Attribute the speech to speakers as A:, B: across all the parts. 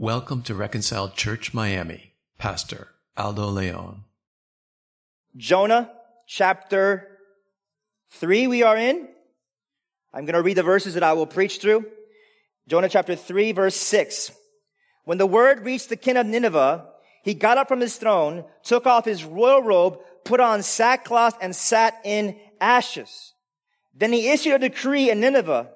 A: Welcome to Reconciled Church Miami, Pastor Aldo Leon.
B: Jonah chapter 3 we are in. I'm going to read the verses that I will preach through. Jonah chapter 3 verse 6. When the word reached the king of Nineveh, he got up from his throne, took off his royal robe, put on sackcloth and sat in ashes. Then he issued a decree in Nineveh.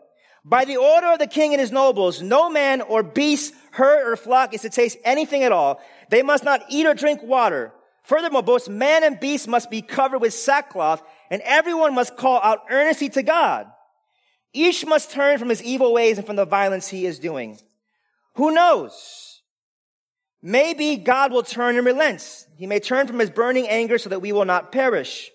B: By the order of the king and his nobles, no man or beast herd or flock is to taste anything at all. They must not eat or drink water. Furthermore, both man and beast must be covered with sackcloth, and everyone must call out earnestly to God. Each must turn from his evil ways and from the violence he is doing. Who knows? Maybe God will turn and relent. He may turn from his burning anger so that we will not perish.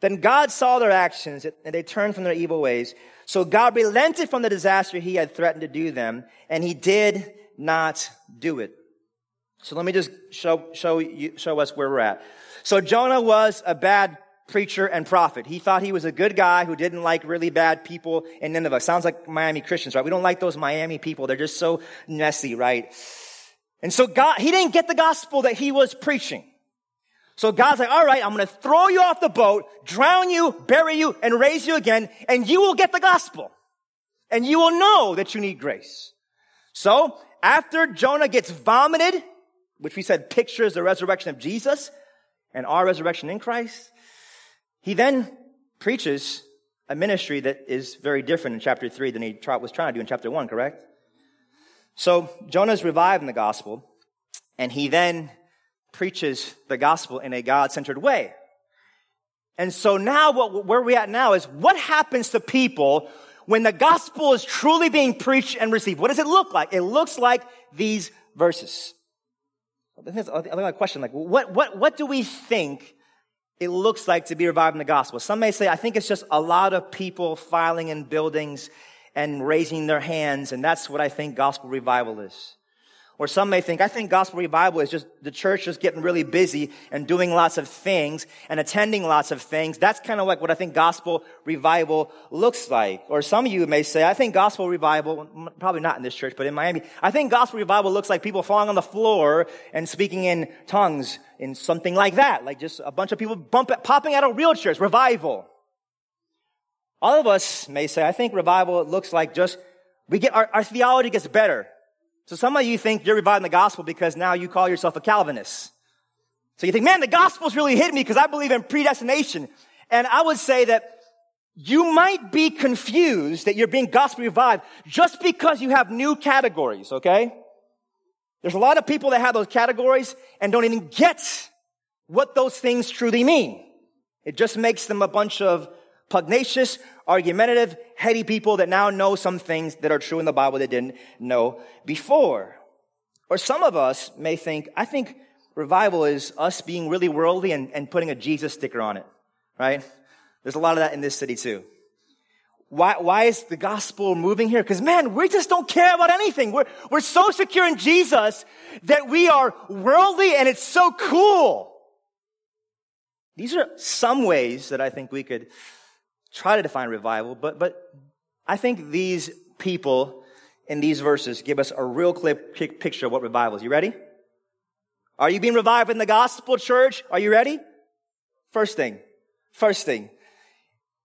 B: Then God saw their actions and they turned from their evil ways. So God relented from the disaster he had threatened to do them, and he did not do it. So let me just show, show you, show us where we're at. So Jonah was a bad preacher and prophet. He thought he was a good guy who didn't like really bad people in Nineveh. Sounds like Miami Christians, right? We don't like those Miami people. They're just so messy, right? And so God, he didn't get the gospel that he was preaching. So God's like, all right, I'm going to throw you off the boat, drown you, bury you, and raise you again, and you will get the gospel. And you will know that you need grace. So after Jonah gets vomited, which we said pictures the resurrection of Jesus and our resurrection in Christ, he then preaches a ministry that is very different in chapter 3 than he was trying to do in chapter 1, correct? So Jonah's revived in the gospel, and he then preaches the gospel in a God-centered way. And so now what, where we're at now is what happens to people when the gospel is truly being preached and received, what does it look like? It looks like these verses. I think that's a question, like, what, what, what do we think it looks like to be revived in the gospel? Some may say, I think it's just a lot of people filing in buildings and raising their hands, and that's what I think gospel revival is. Or some may think, I think gospel revival is just the church just getting really busy and doing lots of things and attending lots of things. That's kind of like what I think gospel revival looks like. Or some of you may say, I think gospel revival, probably not in this church, but in Miami, I think gospel revival looks like people falling on the floor and speaking in tongues in something like that. Like just a bunch of people bump, popping out of wheelchairs. Revival. All of us may say, I think revival looks like just, we get, our, our theology gets better. So some of you think you're reviving the gospel because now you call yourself a Calvinist. So you think, man, the gospel's really hit me because I believe in predestination. And I would say that you might be confused that you're being gospel revived just because you have new categories, okay? There's a lot of people that have those categories and don't even get what those things truly mean. It just makes them a bunch of pugnacious, argumentative, heady people that now know some things that are true in the Bible they didn't know before. Or some of us may think, I think revival is us being really worldly and, and putting a Jesus sticker on it, right? There's a lot of that in this city too. Why, why is the gospel moving here? Because man, we just don't care about anything. We're, we're so secure in Jesus that we are worldly and it's so cool. These are some ways that I think we could try to define revival, but, but I think these people in these verses give us a real clear picture of what revival is. You ready? Are you being revived in the gospel church? Are you ready? First thing, first thing.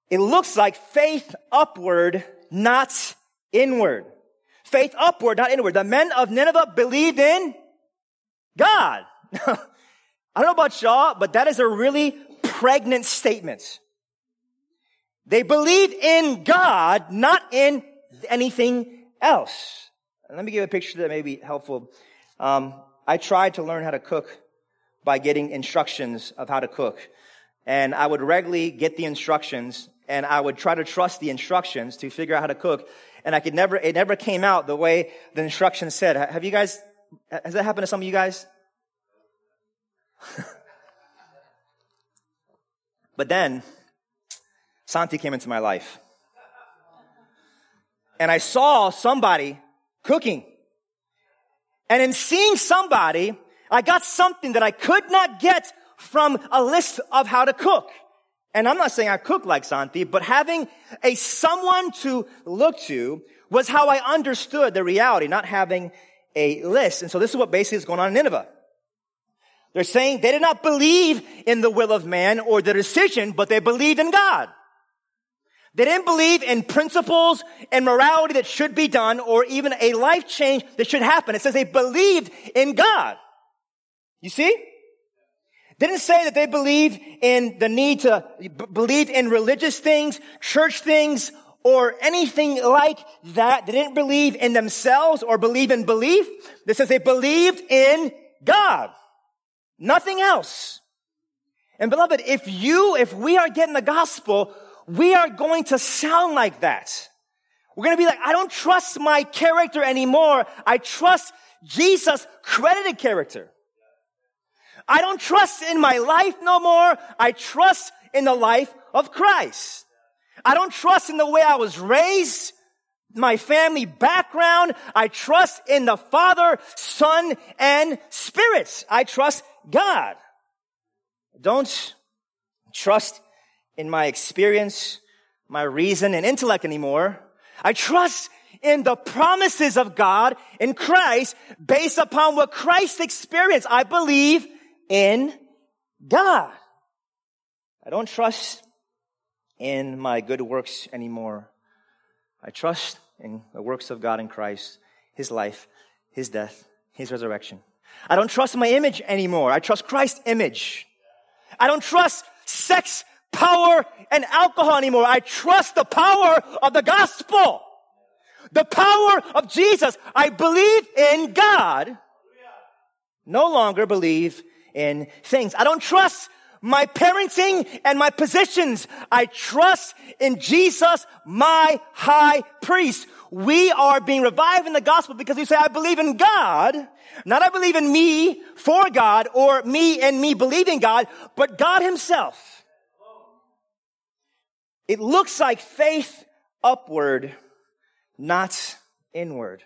B: It looks like faith upward, not inward. Faith upward, not inward. The men of Nineveh believed in God. I don't know about y'all, but that is a really pregnant statement. They believed in God, not in anything else. Let me give a picture that may be helpful. Um, I tried to learn how to cook by getting instructions of how to cook. And I would regularly get the instructions and I would try to trust the instructions to figure out how to cook. And I could never, it never came out the way the instructions said. Have you guys, has that happened to some of you guys? but then, Santi came into my life. And I saw somebody cooking. And in seeing somebody, I got something that I could not get from a list of how to cook. And I'm not saying I cook like Santi, but having a someone to look to was how I understood the reality, not having a list. And so this is what basically is going on in Nineveh. They're saying they did not believe in the will of man or the decision, but they believed in God. They didn't believe in principles and morality that should be done or even a life change that should happen. It says they believed in God. You see? Didn't say that they believed in the need to b- believe in religious things, church things, or anything like that. They didn't believe in themselves or believe in belief. This says they believed in God. Nothing else. And beloved, if you, if we are getting the gospel, we are going to sound like that. We're going to be like, I don't trust my character anymore. I trust Jesus' credited character. I don't trust in my life no more. I trust in the life of Christ. I don't trust in the way I was raised, my family background. I trust in the Father, Son, and Spirit. I trust God. Don't trust in my experience, my reason and intellect anymore. I trust in the promises of God in Christ based upon what Christ experienced. I believe in God. I don't trust in my good works anymore. I trust in the works of God in Christ, His life, His death, His resurrection. I don't trust my image anymore. I trust Christ's image. I don't trust sex, power, and alcohol anymore. I trust the power of the gospel. The power of Jesus. I believe in God. No longer believe in things. I don't trust my parenting and my positions. I trust in Jesus, my high priest. We are being revived in the gospel because we say, I believe in God. Not I believe in me for God or me and me believing God, but God himself. It looks like faith upward, not inward.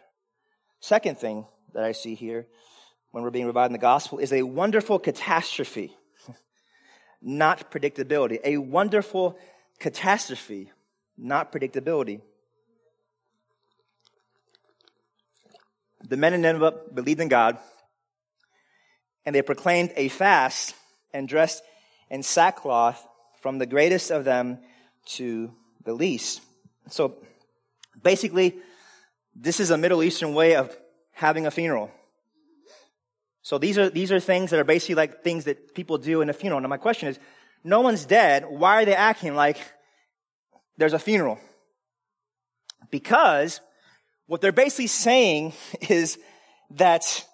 B: Second thing that I see here when we're being revived in the gospel is a wonderful catastrophe, not predictability. A wonderful catastrophe, not predictability. The men in Nineveh believed in God, and they proclaimed a fast and dressed in sackcloth from the greatest of them to the least. So basically, this is a Middle Eastern way of having a funeral. So these are, these are things that are basically like things that people do in a funeral. Now my question is, no one's dead. Why are they acting like there's a funeral? Because what they're basically saying is that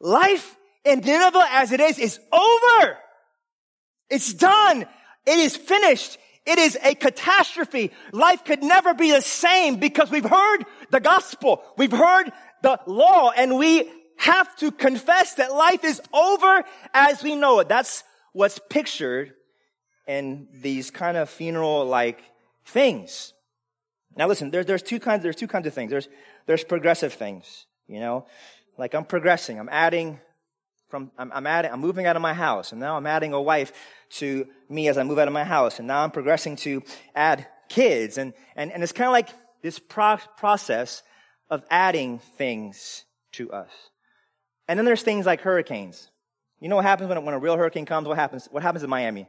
B: life in Nineveh as it is is over. It's done. It is finished. It is a catastrophe. Life could never be the same because we've heard the gospel. We've heard the law and we have to confess that life is over as we know it. That's what's pictured in these kind of funeral like things. Now listen, there's, there's two kinds, there's two kinds of things. There's, there's progressive things, you know, like I'm progressing. I'm adding from, I'm, I'm adding, I'm moving out of my house and now I'm adding a wife to me as I move out of my house and now I'm progressing to add kids and, and, and it's kind of like this pro- process of adding things to us. And then there's things like hurricanes. You know what happens when, when a real hurricane comes? What happens? What happens in Miami?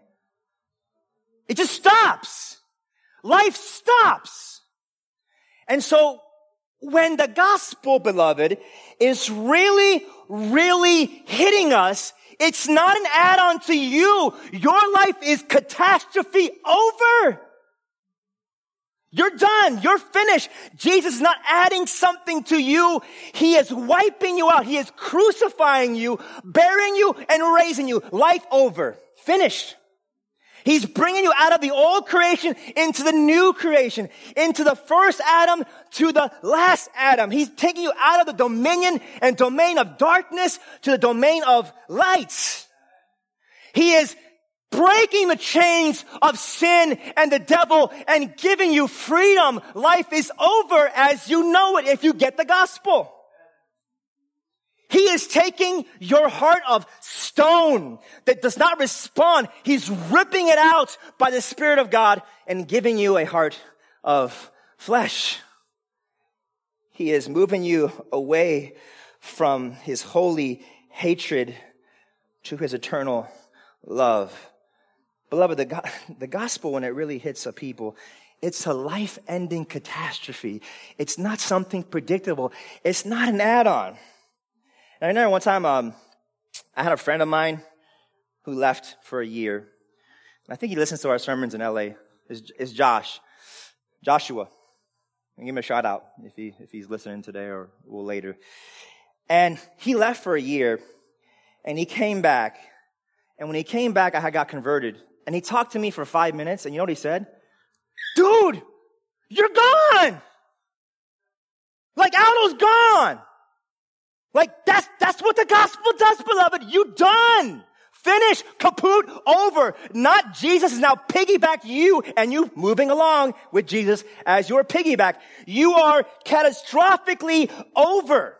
B: It just stops. Life stops. And so when the gospel, beloved, is really, really hitting us, it's not an add-on to you. Your life is catastrophe over. You're done. You're finished. Jesus is not adding something to you. He is wiping you out. He is crucifying you, burying you, and raising you. Life over. Finished. He's bringing you out of the old creation into the new creation, into the first Adam to the last Adam. He's taking you out of the dominion and domain of darkness to the domain of light. He is breaking the chains of sin and the devil and giving you freedom. Life is over as you know it if you get the gospel. He is taking your heart of stone that does not respond. He's ripping it out by the Spirit of God and giving you a heart of flesh. He is moving you away from his holy hatred to his eternal love. Beloved, the, go- the gospel, when it really hits a people, it's a life ending catastrophe. It's not something predictable. It's not an add on. I remember one time, um, I had a friend of mine who left for a year. I think he listens to our sermons in LA. Is is Josh. Joshua. give him a shout out if he if he's listening today or, or later. And he left for a year and he came back. And when he came back, I had got converted. And he talked to me for five minutes, and you know what he said? Dude, you're gone! Like Aldo's gone! Like that's, that's what the gospel does, beloved. You done! Finish, kaput, over. Not Jesus is now piggyback you and you moving along with Jesus as your piggyback. You are catastrophically over.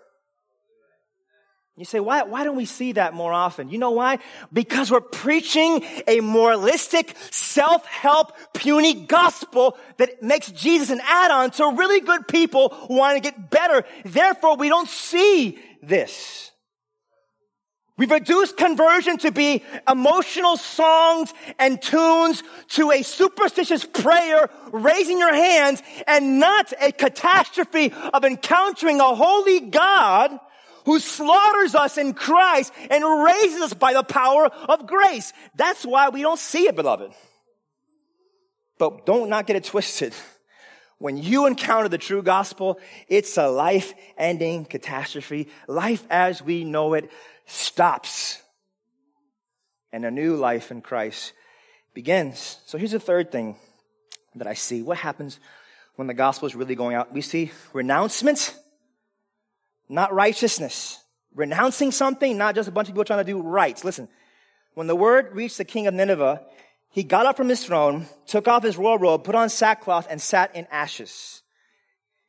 B: You say, why, why don't we see that more often? You know why? Because we're preaching a moralistic, self-help, puny gospel that makes Jesus an add-on to really good people who want to get better. Therefore, we don't see this. We've reduced conversion to be emotional songs and tunes to a superstitious prayer, raising your hands, and not a catastrophe of encountering a holy God who slaughters us in Christ and raises us by the power of grace. That's why we don't see it, beloved. But don't not get it twisted. When you encounter the true gospel, it's a life ending catastrophe. Life as we know it stops. And a new life in Christ begins. So here's the third thing that I see. What happens when the gospel is really going out? We see renouncement not righteousness. Renouncing something, not just a bunch of people trying to do rights. Listen, when the word reached the king of Nineveh, he got up from his throne, took off his royal robe, put on sackcloth, and sat in ashes.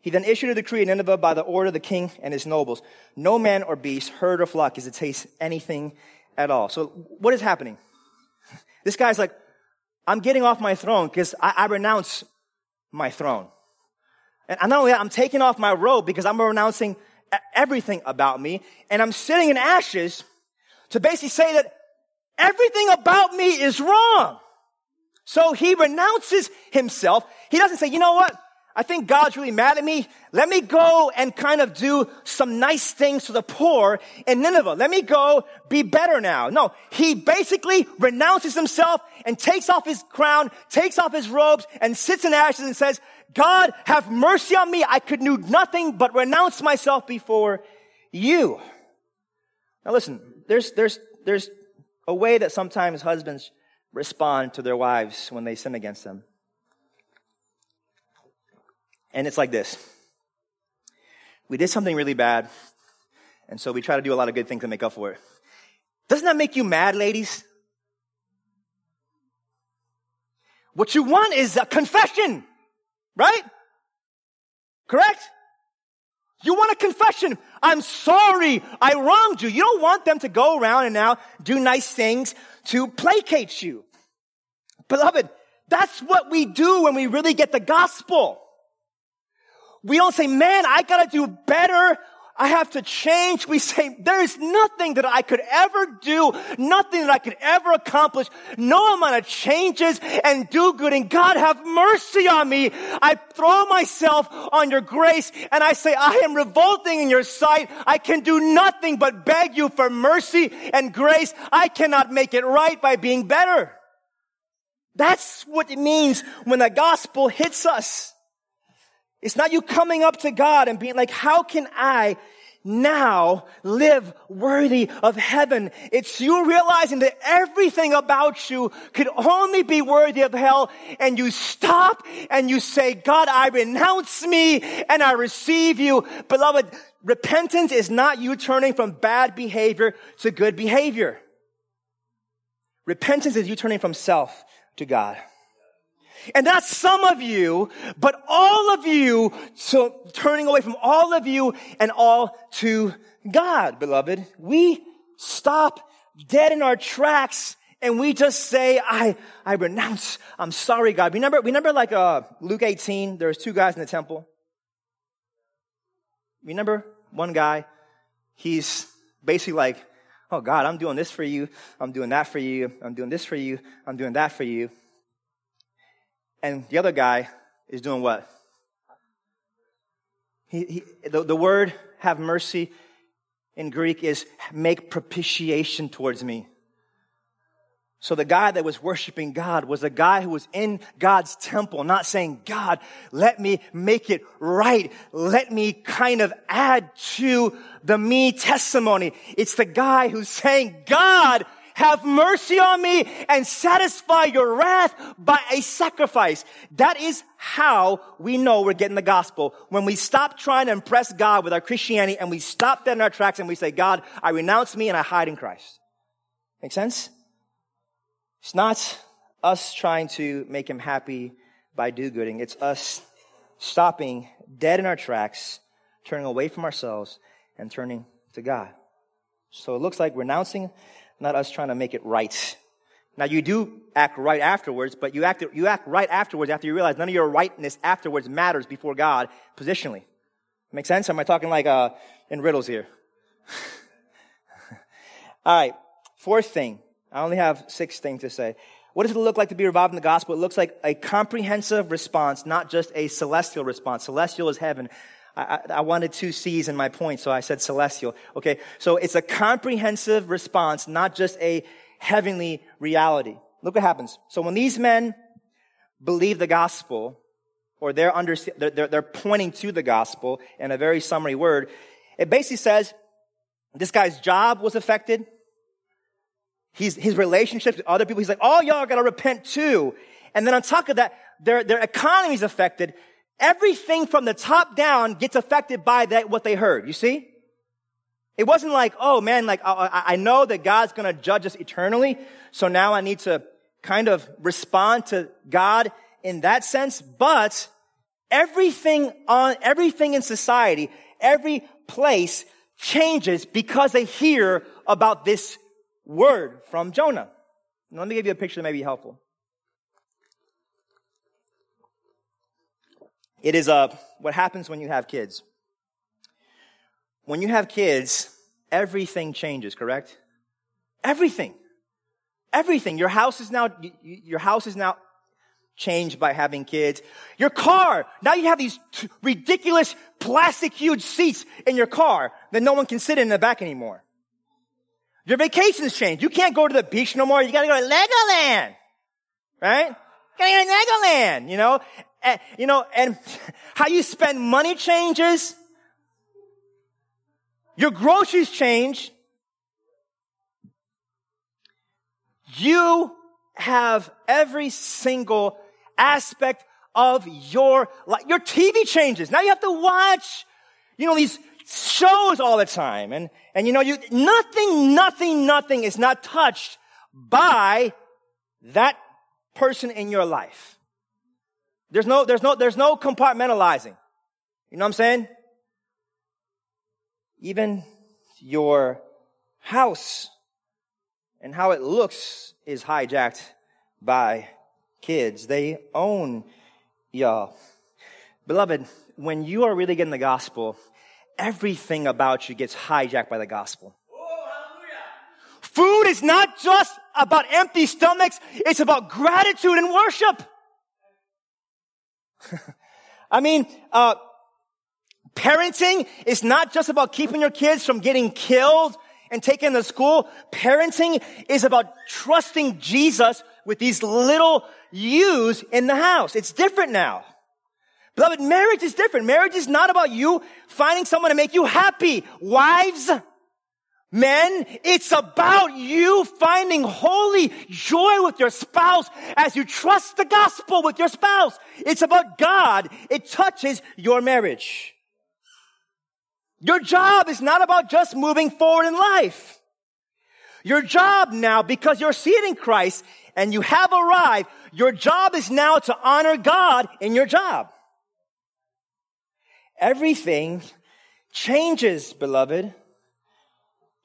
B: He then issued a decree in Nineveh by the order of the king and his nobles. No man or beast, herd or flock is to taste anything at all. So what is happening? This guy's like, I'm getting off my throne because I, I, renounce my throne. And not only that, I'm taking off my robe because I'm renouncing everything about me, and I'm sitting in ashes to basically say that everything about me is wrong. So he renounces himself. He doesn't say, you know what? I think God's really mad at me. Let me go and kind of do some nice things to the poor in Nineveh. Let me go be better now. No, he basically renounces himself and takes off his crown, takes off his robes and sits in ashes and says, God, have mercy on me. I could do nothing but renounce myself before you. Now listen, there's, there's, there's a way that sometimes husbands respond to their wives when they sin against them. And it's like this. We did something really bad, and so we try to do a lot of good things to make up for it. Doesn't that make you mad, ladies? What you want is a confession. Right? Correct? You want a confession. I'm sorry. I wronged you. You don't want them to go around and now do nice things to placate you. Beloved, that's what we do when we really get the gospel. We don't say, man, I gotta do better. I have to change. We say, there is nothing that I could ever do, nothing that I could ever accomplish, no amount of changes and do good. And God have mercy on me. I throw myself on your grace and I say, I am revolting in your sight. I can do nothing but beg you for mercy and grace. I cannot make it right by being better. That's what it means when the gospel hits us. It's not you coming up to God and being like, how can I now live worthy of heaven? It's you realizing that everything about you could only be worthy of hell and you stop and you say, God, I renounce me and I receive you. Beloved, repentance is not you turning from bad behavior to good behavior. Repentance is you turning from self to God. And not some of you, but all of you, so turning away from all of you and all to God, beloved. We stop dead in our tracks and we just say, I, I renounce. I'm sorry, God. Remember, remember like, uh, Luke 18, there was two guys in the temple. Remember one guy? He's basically like, Oh God, I'm doing this for you. I'm doing that for you. I'm doing this for you. I'm doing that for you. And the other guy is doing what? He, he, the, the word have mercy in Greek is make propitiation towards me. So the guy that was worshiping God was a guy who was in God's temple, not saying, God, let me make it right. Let me kind of add to the me testimony. It's the guy who's saying, God, have mercy on me and satisfy your wrath by a sacrifice. That is how we know we're getting the gospel. When we stop trying to impress God with our Christianity and we stop dead in our tracks and we say, God, I renounce me and I hide in Christ. Make sense? It's not us trying to make him happy by do-gooding. It's us stopping dead in our tracks, turning away from ourselves and turning to God. So it looks like renouncing, not us trying to make it right. Now you do act right afterwards, but you act, you act right afterwards after you realize none of your rightness afterwards matters before God positionally. Make sense? Am I talking like, uh, in riddles here? All right. Fourth thing. I only have six things to say. What does it look like to be revived in the gospel? It looks like a comprehensive response, not just a celestial response. Celestial is heaven. I, I, wanted two C's in my point, so I said celestial. Okay, so it's a comprehensive response, not just a heavenly reality. Look what happens. So when these men believe the gospel, or they're, under, they're, they're pointing to the gospel in a very summary word, it basically says this guy's job was affected. He's, his relationships with other people. He's like, oh, y'all gotta repent too. And then on top of that, their, their economy's affected. Everything from the top down gets affected by that, what they heard. You see? It wasn't like, oh man, like, I, I know that God's gonna judge us eternally. So now I need to kind of respond to God in that sense. But everything on, everything in society, every place changes because they hear about this word from Jonah. Now, let me give you a picture that may be helpful. It is uh, what happens when you have kids. When you have kids, everything changes, correct? Everything. Everything. Your house is now, your house is now changed by having kids. Your car, now you have these t- ridiculous plastic huge seats in your car that no one can sit in the back anymore. Your vacations change. You can't go to the beach no more. You gotta go to Legoland. Right? Gotta go to Legoland, you know? And, you know, and how you spend money changes. Your groceries change. You have every single aspect of your life. Your TV changes. Now you have to watch, you know, these shows all the time. And, and you know, you, nothing, nothing, nothing is not touched by that person in your life. There's no, there's no, there's no compartmentalizing. You know what I'm saying? Even your house and how it looks is hijacked by kids. They own y'all. Beloved, when you are really getting the gospel, everything about you gets hijacked by the gospel. Food is not just about empty stomachs, it's about gratitude and worship. I mean, uh, parenting is not just about keeping your kids from getting killed and taken to school. Parenting is about trusting Jesus with these little yous in the house. It's different now. Beloved, marriage is different. Marriage is not about you finding someone to make you happy. Wives, men, it's about you finding holy joy with your spouse as you trust the gospel with your spouse. It's about God. It touches your marriage. Your job is not about just moving forward in life. Your job now, because you're seated in Christ and you have arrived, your job is now to honor God in your job. Everything changes, beloved.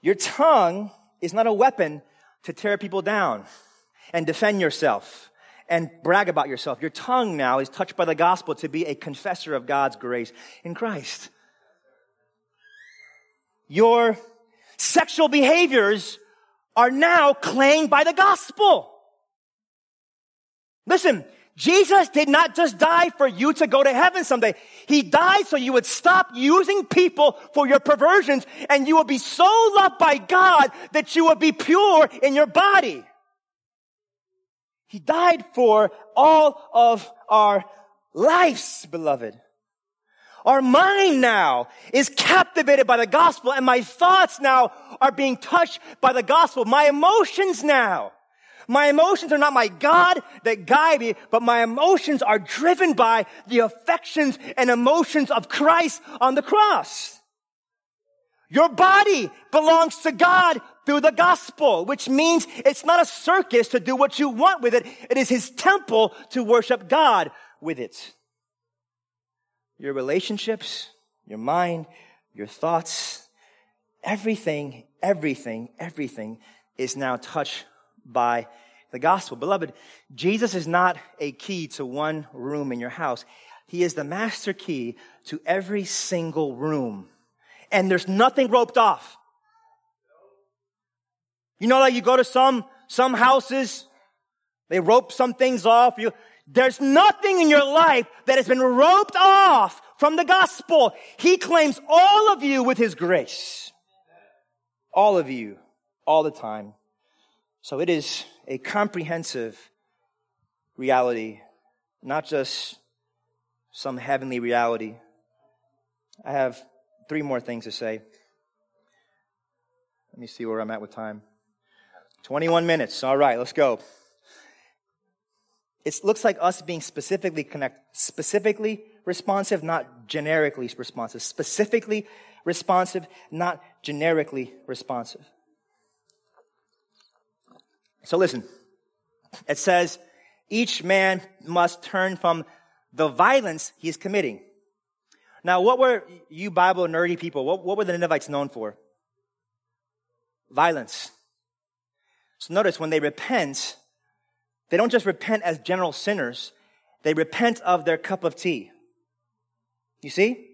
B: Your tongue is not a weapon to tear people down and defend yourself and brag about yourself. Your tongue now is touched by the gospel to be a confessor of God's grace in Christ. your sexual behaviors are now claimed by the gospel. Listen, Jesus did not just die for you to go to heaven someday. He died so you would stop using people for your perversions and you would be so loved by God that you would be pure in your body. He died for all of our lives, beloved. Our mind now is captivated by the gospel and my thoughts now are being touched by the gospel. My emotions now. My emotions are not my God that guide me, but my emotions are driven by the affections and emotions of Christ on the cross. Your body belongs to God through the gospel, which means it's not a circus to do what you want with it. It is his temple to worship God with it your relationships, your mind, your thoughts, everything, everything, everything is now touched by the gospel. Beloved, Jesus is not a key to one room in your house. He is the master key to every single room. And there's nothing roped off. You know, like you go to some, some houses, they rope some things off. You, there's nothing in your life that has been roped off from the gospel. He claims all of you with his grace. All of you, all the time. So it is a comprehensive reality, not just some heavenly reality. I have three more things to say. Let me see where I'm at with time. 21 minutes. All right, let's go it looks like us being specifically connect, specifically responsive, not generically responsive. Specifically responsive, not generically responsive. So listen, it says, each man must turn from the violence he's committing. Now, what were you Bible nerdy people, what, what were the Ninevites known for? Violence. So notice when they repent, they don't just repent as general sinners, they repent of their cup of tea. You see?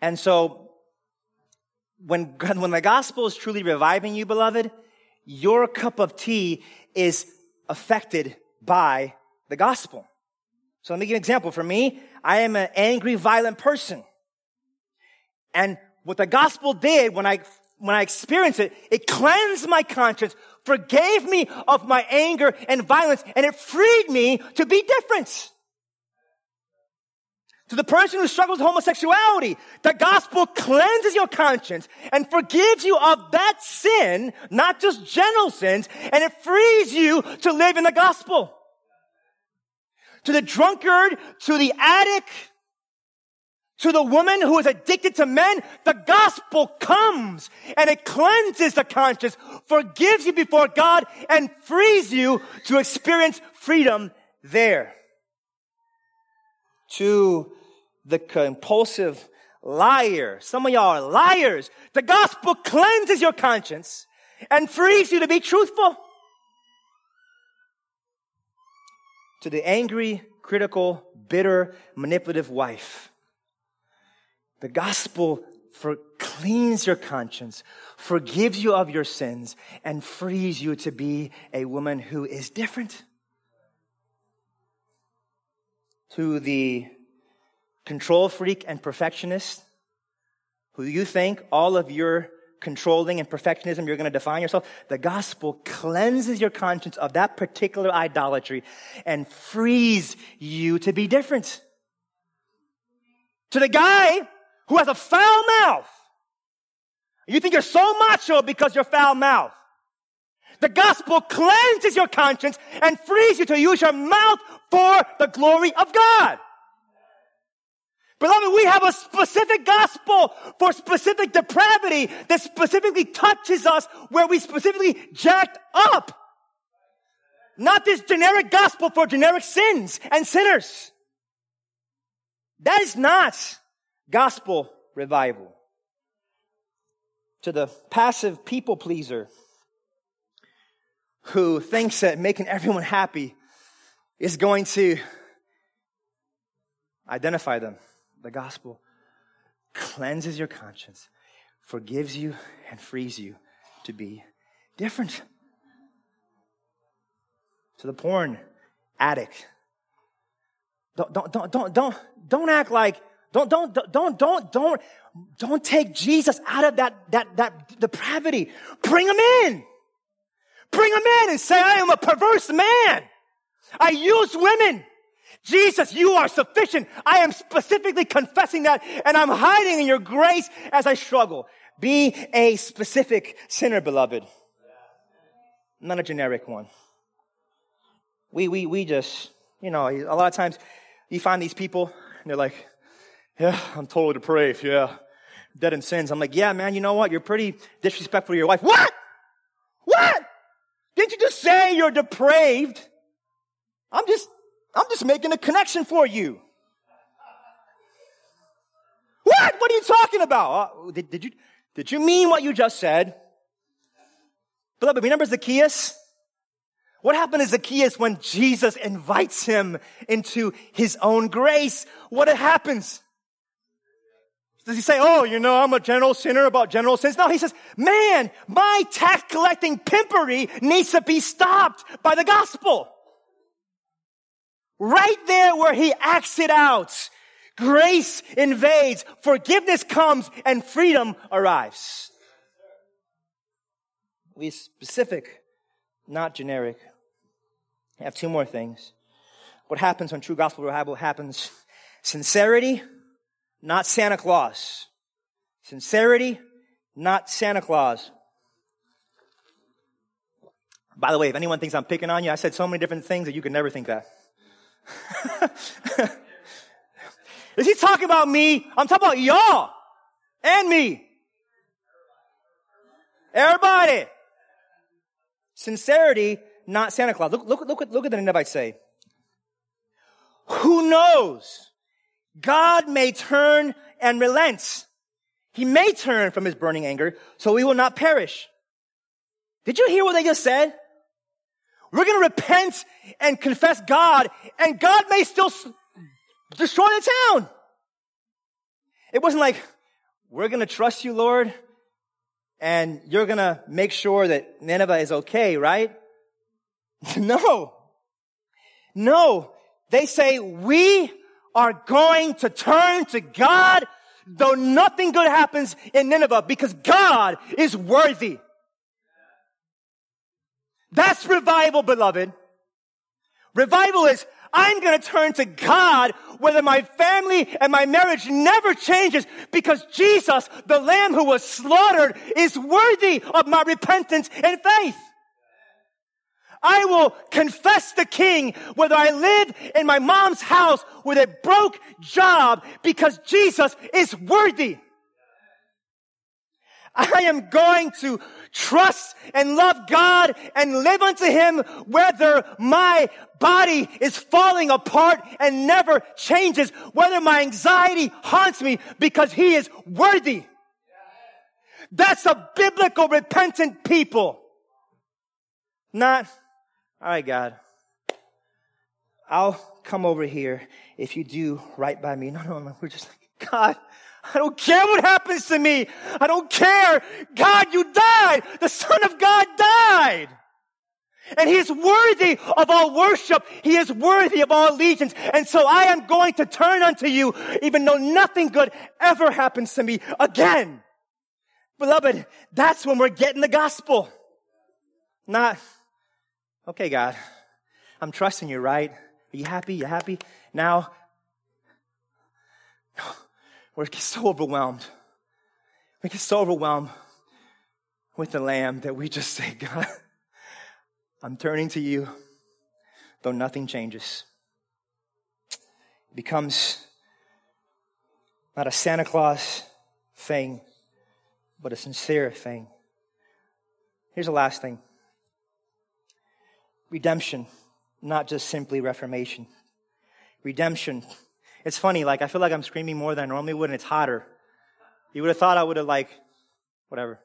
B: And so, when, when the gospel is truly reviving you, beloved, your cup of tea is affected by the gospel. So let me give you an example. For me, I am an angry, violent person. And what the gospel did when I, when I experienced it, it cleansed my conscience forgave me of my anger and violence, and it freed me to be different. To the person who struggles with homosexuality, the gospel cleanses your conscience and forgives you of that sin, not just general sins, and it frees you to live in the gospel. To the drunkard, to the addict, to the woman who is addicted to men, the gospel comes and it cleanses the conscience, forgives you before God, and frees you to experience freedom there. To the compulsive liar, some of y'all are liars. The gospel cleanses your conscience and frees you to be truthful. To the angry, critical, bitter, manipulative wife, the gospel for cleans your conscience, forgives you of your sins, and frees you to be a woman who is different. To the control freak and perfectionist, who you think all of your controlling and perfectionism, you're going to define yourself. The gospel cleanses your conscience of that particular idolatry and frees you to be different. To the guy who has a foul mouth. You think you're so macho because you're foul mouth. The gospel cleanses your conscience and frees you to use your mouth for the glory of God. Beloved, we have a specific gospel for specific depravity that specifically touches us where we specifically jacked up. Not this generic gospel for generic sins and sinners. That is not gospel revival. To the passive people pleaser who thinks that making everyone happy is going to identify them. The gospel cleanses your conscience forgives you and frees you to be different. To the porn addict. Don't, don't, don't, don't, don't, don't act like, don't, don't, don't, don't, don't, don't take Jesus out of that, that, that depravity. Bring him in. Bring him in and say, I am a perverse man. I use women. Jesus, you are sufficient. I am specifically confessing that and I'm hiding in your grace as I struggle. Be a specific sinner, beloved. Not a generic one. We, we, we just, you know, a lot of times you find these people and they're like, yeah, I'm totally depraved. Yeah. Dead in sins. I'm like, yeah, man, you know what? You're pretty disrespectful to your wife. What? What? Didn't you just say you're depraved? I'm just, I'm just making a connection for you. What? What are you talking about? Uh, did, did, you, did you mean what you just said? Beloved, remember Zacchaeus? What happened to Zacchaeus when Jesus invites him into his own grace? What happens? Does he say, oh, you know, I'm a general sinner about general sins? No, he says, man, my tax collecting pimpery needs to be stopped by the gospel. Right there where he acts it out, grace invades, forgiveness comes, and freedom arrives. We specific, not generic. I have two more things. What happens when true gospel revival happens? Sincerity, not Santa Claus. Sincerity, not Santa Claus. By the way, if anyone thinks I'm picking on you, I said so many different things that you could never think that. Is he talking about me? I'm talking about y'all and me. Everybody. Sincerity, not Santa Claus. Look, look, look, look at the Ninevites say. Who knows? God may turn and relent. He may turn from his burning anger, so we will not perish. Did you hear what they just said? We're going to repent and confess God, and God may still destroy the town. It wasn't like, we're going to trust you, Lord, and you're going to make sure that Nineveh is okay, right? no. No. They say, we are going to turn to God though nothing good happens in Nineveh because God is worthy. That's revival, beloved. Revival is, I'm going to turn to God whether my family and my marriage never changes because Jesus, the lamb who was slaughtered, is worthy of my repentance and faith. I will confess the king whether I live in my mom's house with a broke job because Jesus is worthy. I am going to trust and love God and live unto Him whether my body is falling apart and never changes, whether my anxiety haunts me because He is worthy. That's a biblical repentant people. Not all right, God, I'll come over here if you do right by me. No, no, no. We're just like, God, I don't care what happens to me. I don't care. God, you died. The Son of God died. And He is worthy of all worship. He is worthy of all allegiance. And so I am going to turn unto you, even though nothing good ever happens to me again. Beloved, that's when we're getting the gospel. Not, Okay, God, I'm trusting you, right? Are you happy? You happy? Now, we're so overwhelmed. We get so overwhelmed with the Lamb that we just say, God, I'm turning to you, though nothing changes. It becomes not a Santa Claus thing, but a sincere thing. Here's the last thing redemption, not just simply reformation. Redemption. It's funny, like, I feel like I'm screaming more than I normally would, and it's hotter. You would have thought I would have, like, whatever.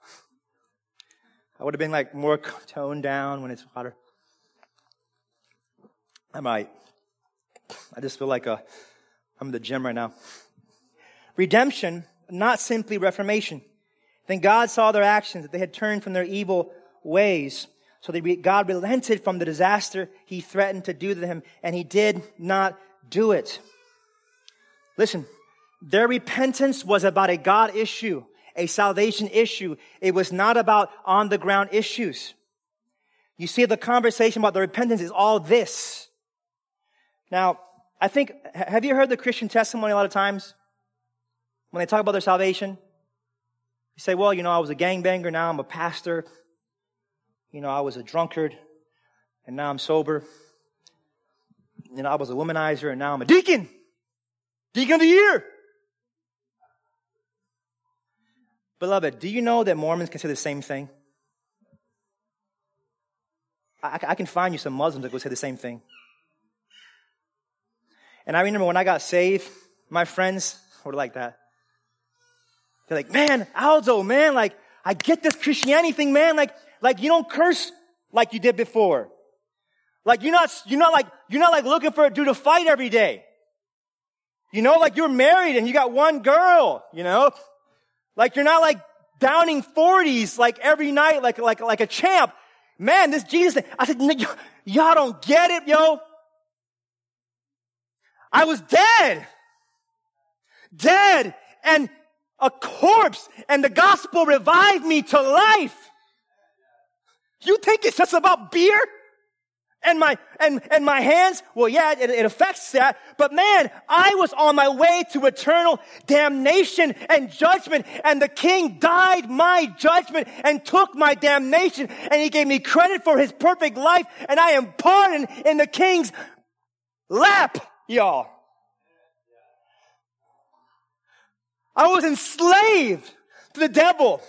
B: I would have been, like, more toned down when it's hotter. I might. I just feel like a, uh, I'm in the gym right now. Redemption, not simply reformation. Then God saw their actions, that they had turned from their evil ways. So they, God relented from the disaster he threatened to do to them, and he did not do it. Listen, their repentance was about a God issue, a salvation issue. It was not about on the ground issues. You see, the conversation about the repentance is all this. Now, I think, have you heard the Christian testimony a lot of times? When they talk about their salvation? You say, well, you know, I was a gangbanger, now I'm a pastor. You know, I was a drunkard, and now I'm sober. You know, I was a womanizer, and now I'm a deacon. Deacon of the year. Beloved, do you know that Mormons can say the same thing? I, I can find you some Muslims that go say the same thing. And I remember when I got saved, my friends were like that. They're like, man, Aldo, man, like, I get this Christianity thing, man. Like, like you don't curse like you did before. Like you're not, you're not like, you're not like looking for a dude to fight every day. You know, like you're married and you got one girl, you know? Like you're not like downing 40s like every night like, like, like a champ. Man, this Jesus thing. I said, y'all don't get it, yo. I was dead. Dead and a corpse and the gospel revived me to life. You think it's just about beer? And my, and, and my hands? Well, yeah, it, it affects that. But man, I was on my way to eternal damnation and judgment. And the king died my judgment and took my damnation. And he gave me credit for his perfect life. And I am pardoned in the king's lap, y'all. I was enslaved to the devil.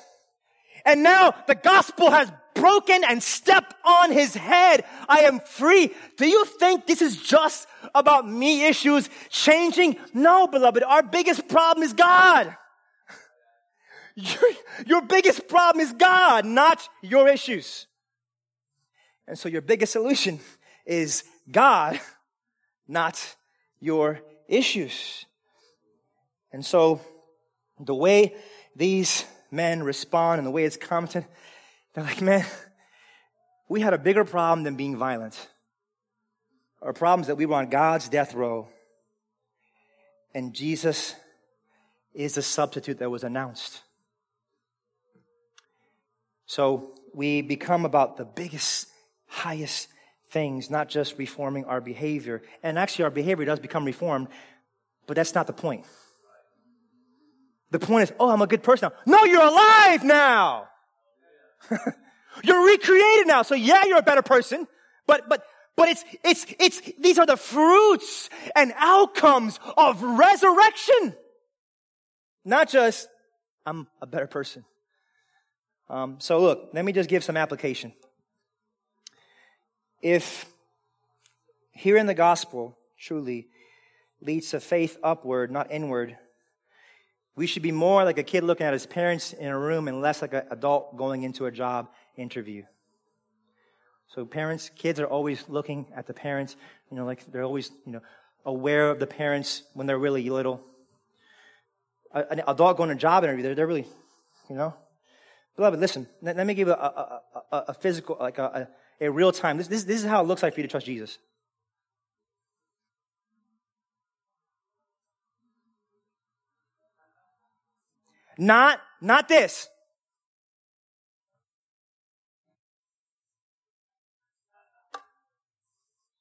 B: And now the gospel has broken and stepped on his head. I am free. Do you think this is just about me issues changing? No, beloved. Our biggest problem is God. Your, your biggest problem is God, not your issues. And so your biggest solution is God, not your issues. And so the way these men respond and the way it's commented, they're like, man, we had a bigger problem than being violent. Our problem is that we were on God's death row. And Jesus is the substitute that was announced. So we become about the biggest, highest things, not just reforming our behavior. And actually, our behavior does become reformed, but that's not the point. The point is, oh, I'm a good person now. No, you're alive now. you're recreated now. So yeah, you're a better person, but, but, but it's, it's, it's, these are the fruits and outcomes of resurrection. Not just, I'm a better person. Um, so look, let me just give some application. If hearing the gospel truly leads to faith upward, not inward, we should be more like a kid looking at his parents in a room and less like an adult going into a job interview. So parents, kids are always looking at the parents, you know, like they're always, you know, aware of the parents when they're really little. An adult going to a job interview, they're, they're really, you know. Beloved, listen, let, let me give a, a, a, a physical, like a, a, real time. This, this, this is how it looks like for you to trust Jesus. Not, not this.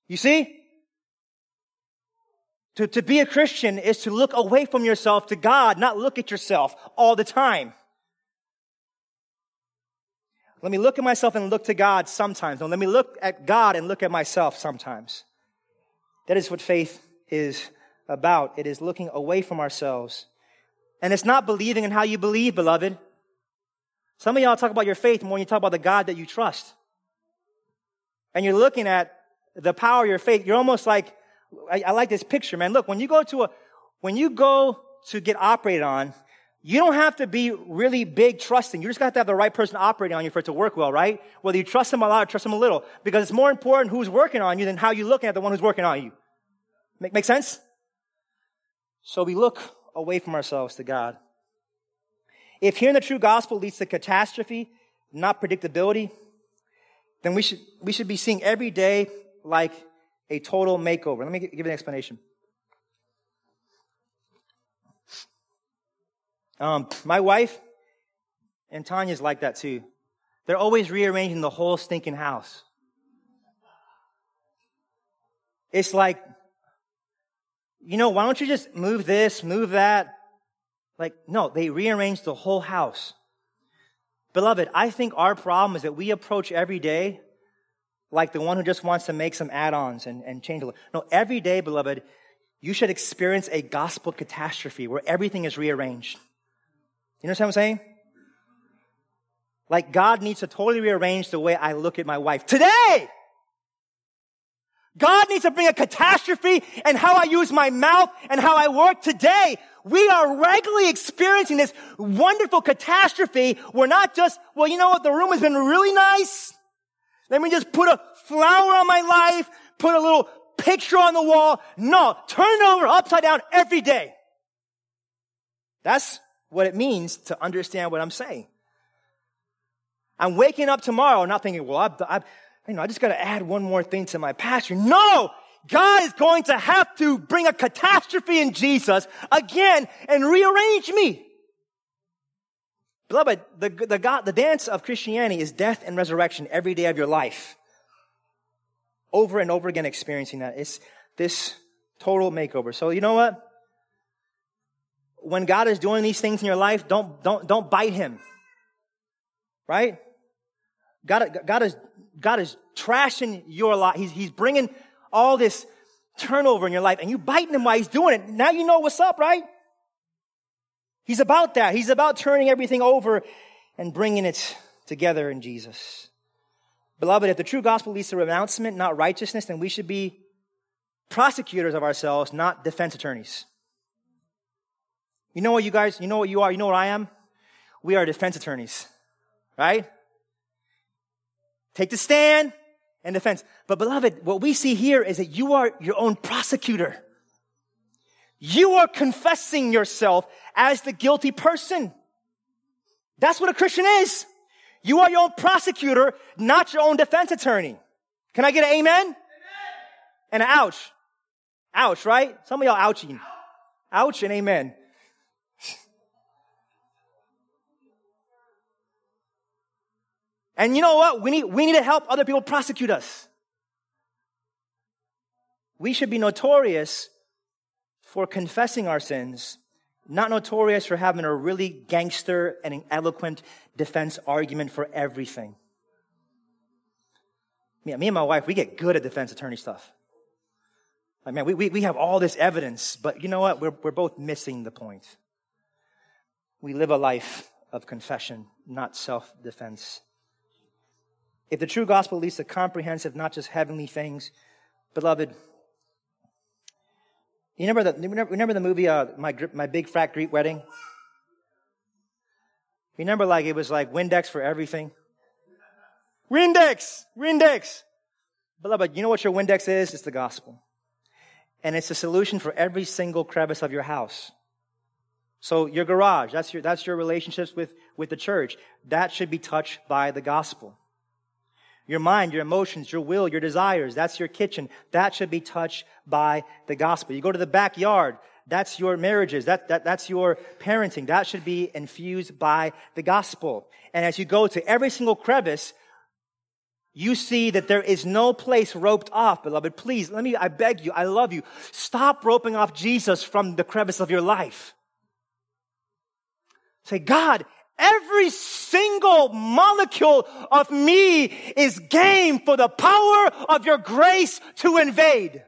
B: You see? To, to be a Christian is to look away from yourself to God, not look at yourself all the time. Let me look at myself and look to God sometimes. No, let me look at God and look at myself sometimes. That is what faith is about. It is looking away from ourselves and it's not believing in how you believe, beloved. Some of y'all talk about your faith more than you talk about the God that you trust. And you're looking at the power of your faith. You're almost like, I, I like this picture, man. Look, when you go to a, when you go to get operated on, you don't have to be really big trusting. You just got to have the right person operating on you for it to work well, right? Whether you trust them a lot or trust them a little. Because it's more important who's working on you than how you're looking at the one who's working on you. Make, make sense? So we look away from ourselves to God. If hearing the true gospel leads to catastrophe, not predictability, then we should, we should be seeing every day like a total makeover. Let me give an explanation. Um, my wife and Tanya's like that too. They're always rearranging the whole stinking house. It's like, you know, why don't you just move this, move that? Like, no, they rearrange the whole house. Beloved, I think our problem is that we approach every day like the one who just wants to make some add-ons and, and change a little. No, every day, beloved, you should experience a gospel catastrophe where everything is rearranged. You understand what I'm saying? Like God needs to totally rearrange the way I look at my wife today. God needs to bring a catastrophe and how I use my mouth and how I work today. We are regularly experiencing this wonderful catastrophe. We're not just, well, you know what? The room has been really nice. Let me just put a flower on my life, put a little picture on the wall. No, turn it over upside down every day. That's what it means to understand what I'm saying. I'm waking up tomorrow not thinking, well, I've, I've you know, I just got to add one more thing to my pastor. No! God is going to have to bring a catastrophe in Jesus again and rearrange me. Beloved, the, the, God, the dance of Christianity is death and resurrection every day of your life. Over and over again experiencing that. It's this total makeover. So you know what? When God is doing these things in your life, don't, don't, don't bite him. Right? God, God is, God is trashing your life. He's, he's bringing all this turnover in your life and you biting him while he's doing it. Now you know what's up, right? He's about that. He's about turning everything over and bringing it together in Jesus. Beloved, if the true gospel leads to renouncement, not righteousness, then we should be prosecutors of ourselves, not defense attorneys. You know what you guys, you know what you are, you know what I am? We are defense attorneys, right? Take the stand and defense. But beloved, what we see here is that you are your own prosecutor. You are confessing yourself as the guilty person. That's what a Christian is. You are your own prosecutor, not your own defense attorney. Can I get an amen? amen. And an ouch. Ouch, right? Some of y'all ouching. Ouch and amen. And you know what? We need, we need to help other people prosecute us. We should be notorious for confessing our sins, not notorious for having a really gangster and an eloquent defense argument for everything. Me, me and my wife, we get good at defense attorney stuff. Like, man, we, we, we have all this evidence, but you know what? We're, we're both missing the point. We live a life of confession, not self defense. If the true gospel leads to comprehensive, not just heavenly things, beloved, you remember the, remember the movie, uh, my, my Big Fat Greek Wedding? Remember like it was like Windex for everything? Windex! Windex! Beloved, you know what your Windex is? It's the gospel. And it's a solution for every single crevice of your house. So your garage, that's your, that's your relationships with, with the church. That should be touched by the gospel. Your mind, your emotions, your will, your desires. That's your kitchen. That should be touched by the gospel. You go to the backyard. That's your marriages. That, that, that's your parenting. That should be infused by the gospel. And as you go to every single crevice, you see that there is no place roped off, beloved. Please, let me, I beg you, I love you. Stop roping off Jesus from the crevice of your life. Say, God, Every single molecule of me is game for the power of your grace to invade.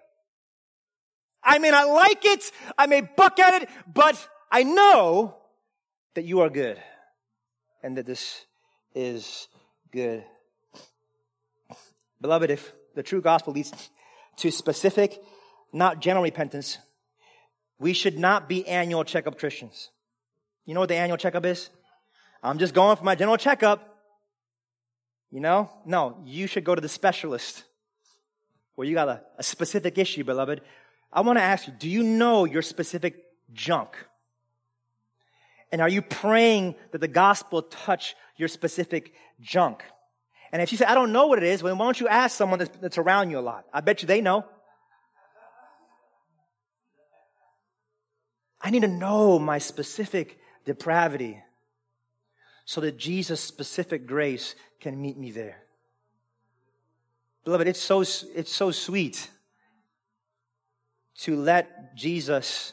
B: I may not like it, I may buck at it, but I know that you are good and that this is good. Beloved, if the true gospel leads to specific, not general repentance, we should not be annual checkup Christians. You know what the annual checkup is? I'm just going for my general checkup. You know? No, you should go to the specialist where you got a, a specific issue, beloved. I want to ask you, do you know your specific junk? And are you praying that the gospel touch your specific junk? And if you say, I don't know what it is, well, why don't you ask someone that's, that's around you a lot? I bet you they know. I need to know my specific depravity so that Jesus' specific grace can meet me there. Beloved, it's so, it's so sweet to let Jesus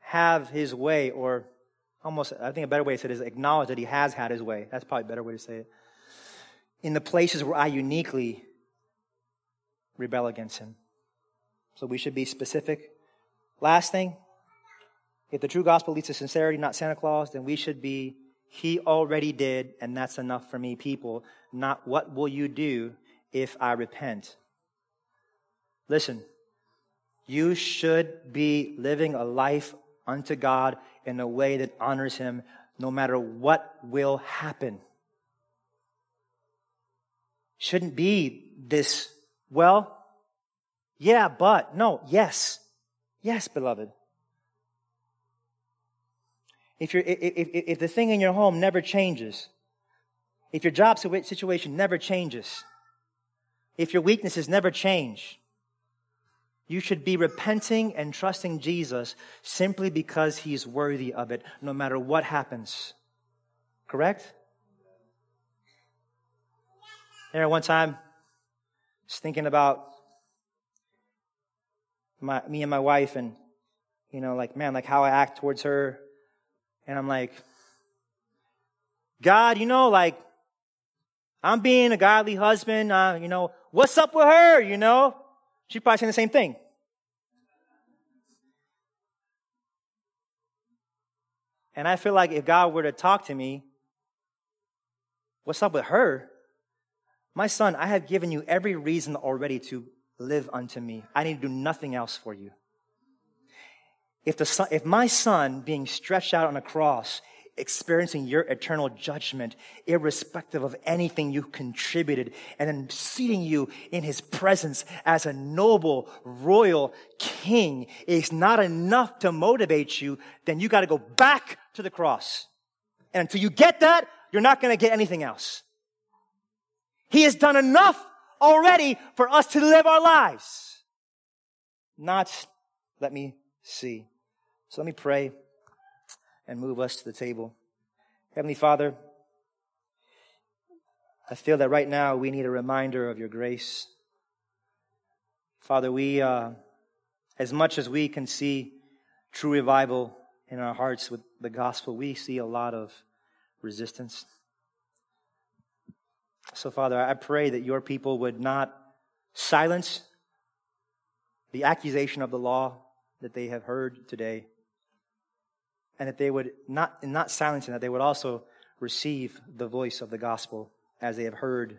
B: have his way, or almost, I think a better way to say it is acknowledge that he has had his way. That's probably a better way to say it. In the places where I uniquely rebel against him. So we should be specific. Last thing, if the true gospel leads to sincerity, not Santa Claus, then we should be, he already did, and that's enough for me, people, not what will you do if I repent. Listen, you should be living a life unto God in a way that honors Him no matter what will happen. Shouldn't be this, well, yeah, but, no, yes. Yes, beloved. If, you're, if, if, if the thing in your home never changes, if your job situation never changes, if your weaknesses never change, you should be repenting and trusting Jesus simply because he's worthy of it, no matter what happens. Correct? There, one time, I was thinking about my, me and my wife, and, you know, like, man, like how I act towards her. And I'm like, God, you know, like, I'm being a godly husband, uh, you know, what's up with her, you know? She's probably saying the same thing. And I feel like if God were to talk to me, what's up with her? My son, I have given you every reason already to live unto me. I need to do nothing else for you. If, the son, if my son being stretched out on a cross experiencing your eternal judgment, irrespective of anything you contributed, and then seating you in his presence as a noble, royal king is not enough to motivate you, then you gotta go back to the cross. And until you get that, you're not gonna get anything else. He has done enough already for us to live our lives. Not, let me see. So let me pray and move us to the table. Heavenly Father, I feel that right now we need a reminder of your grace. Father, we, uh, as much as we can see true revival in our hearts with the gospel, we see a lot of resistance. So, Father, I pray that your people would not silence the accusation of the law that they have heard today and that they would not, not silencing that, they would also receive the voice of the gospel as they have heard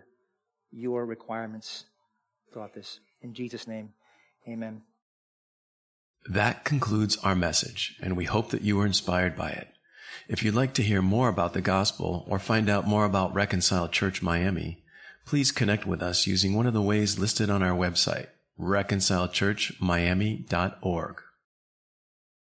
B: your requirements throughout this. In Jesus' name, amen.
A: That concludes our message, and we hope that you were inspired by it. If you'd like to hear more about the gospel or find out more about Reconciled Church Miami, please connect with us using one of the ways listed on our website, reconciledchurchmiami.org.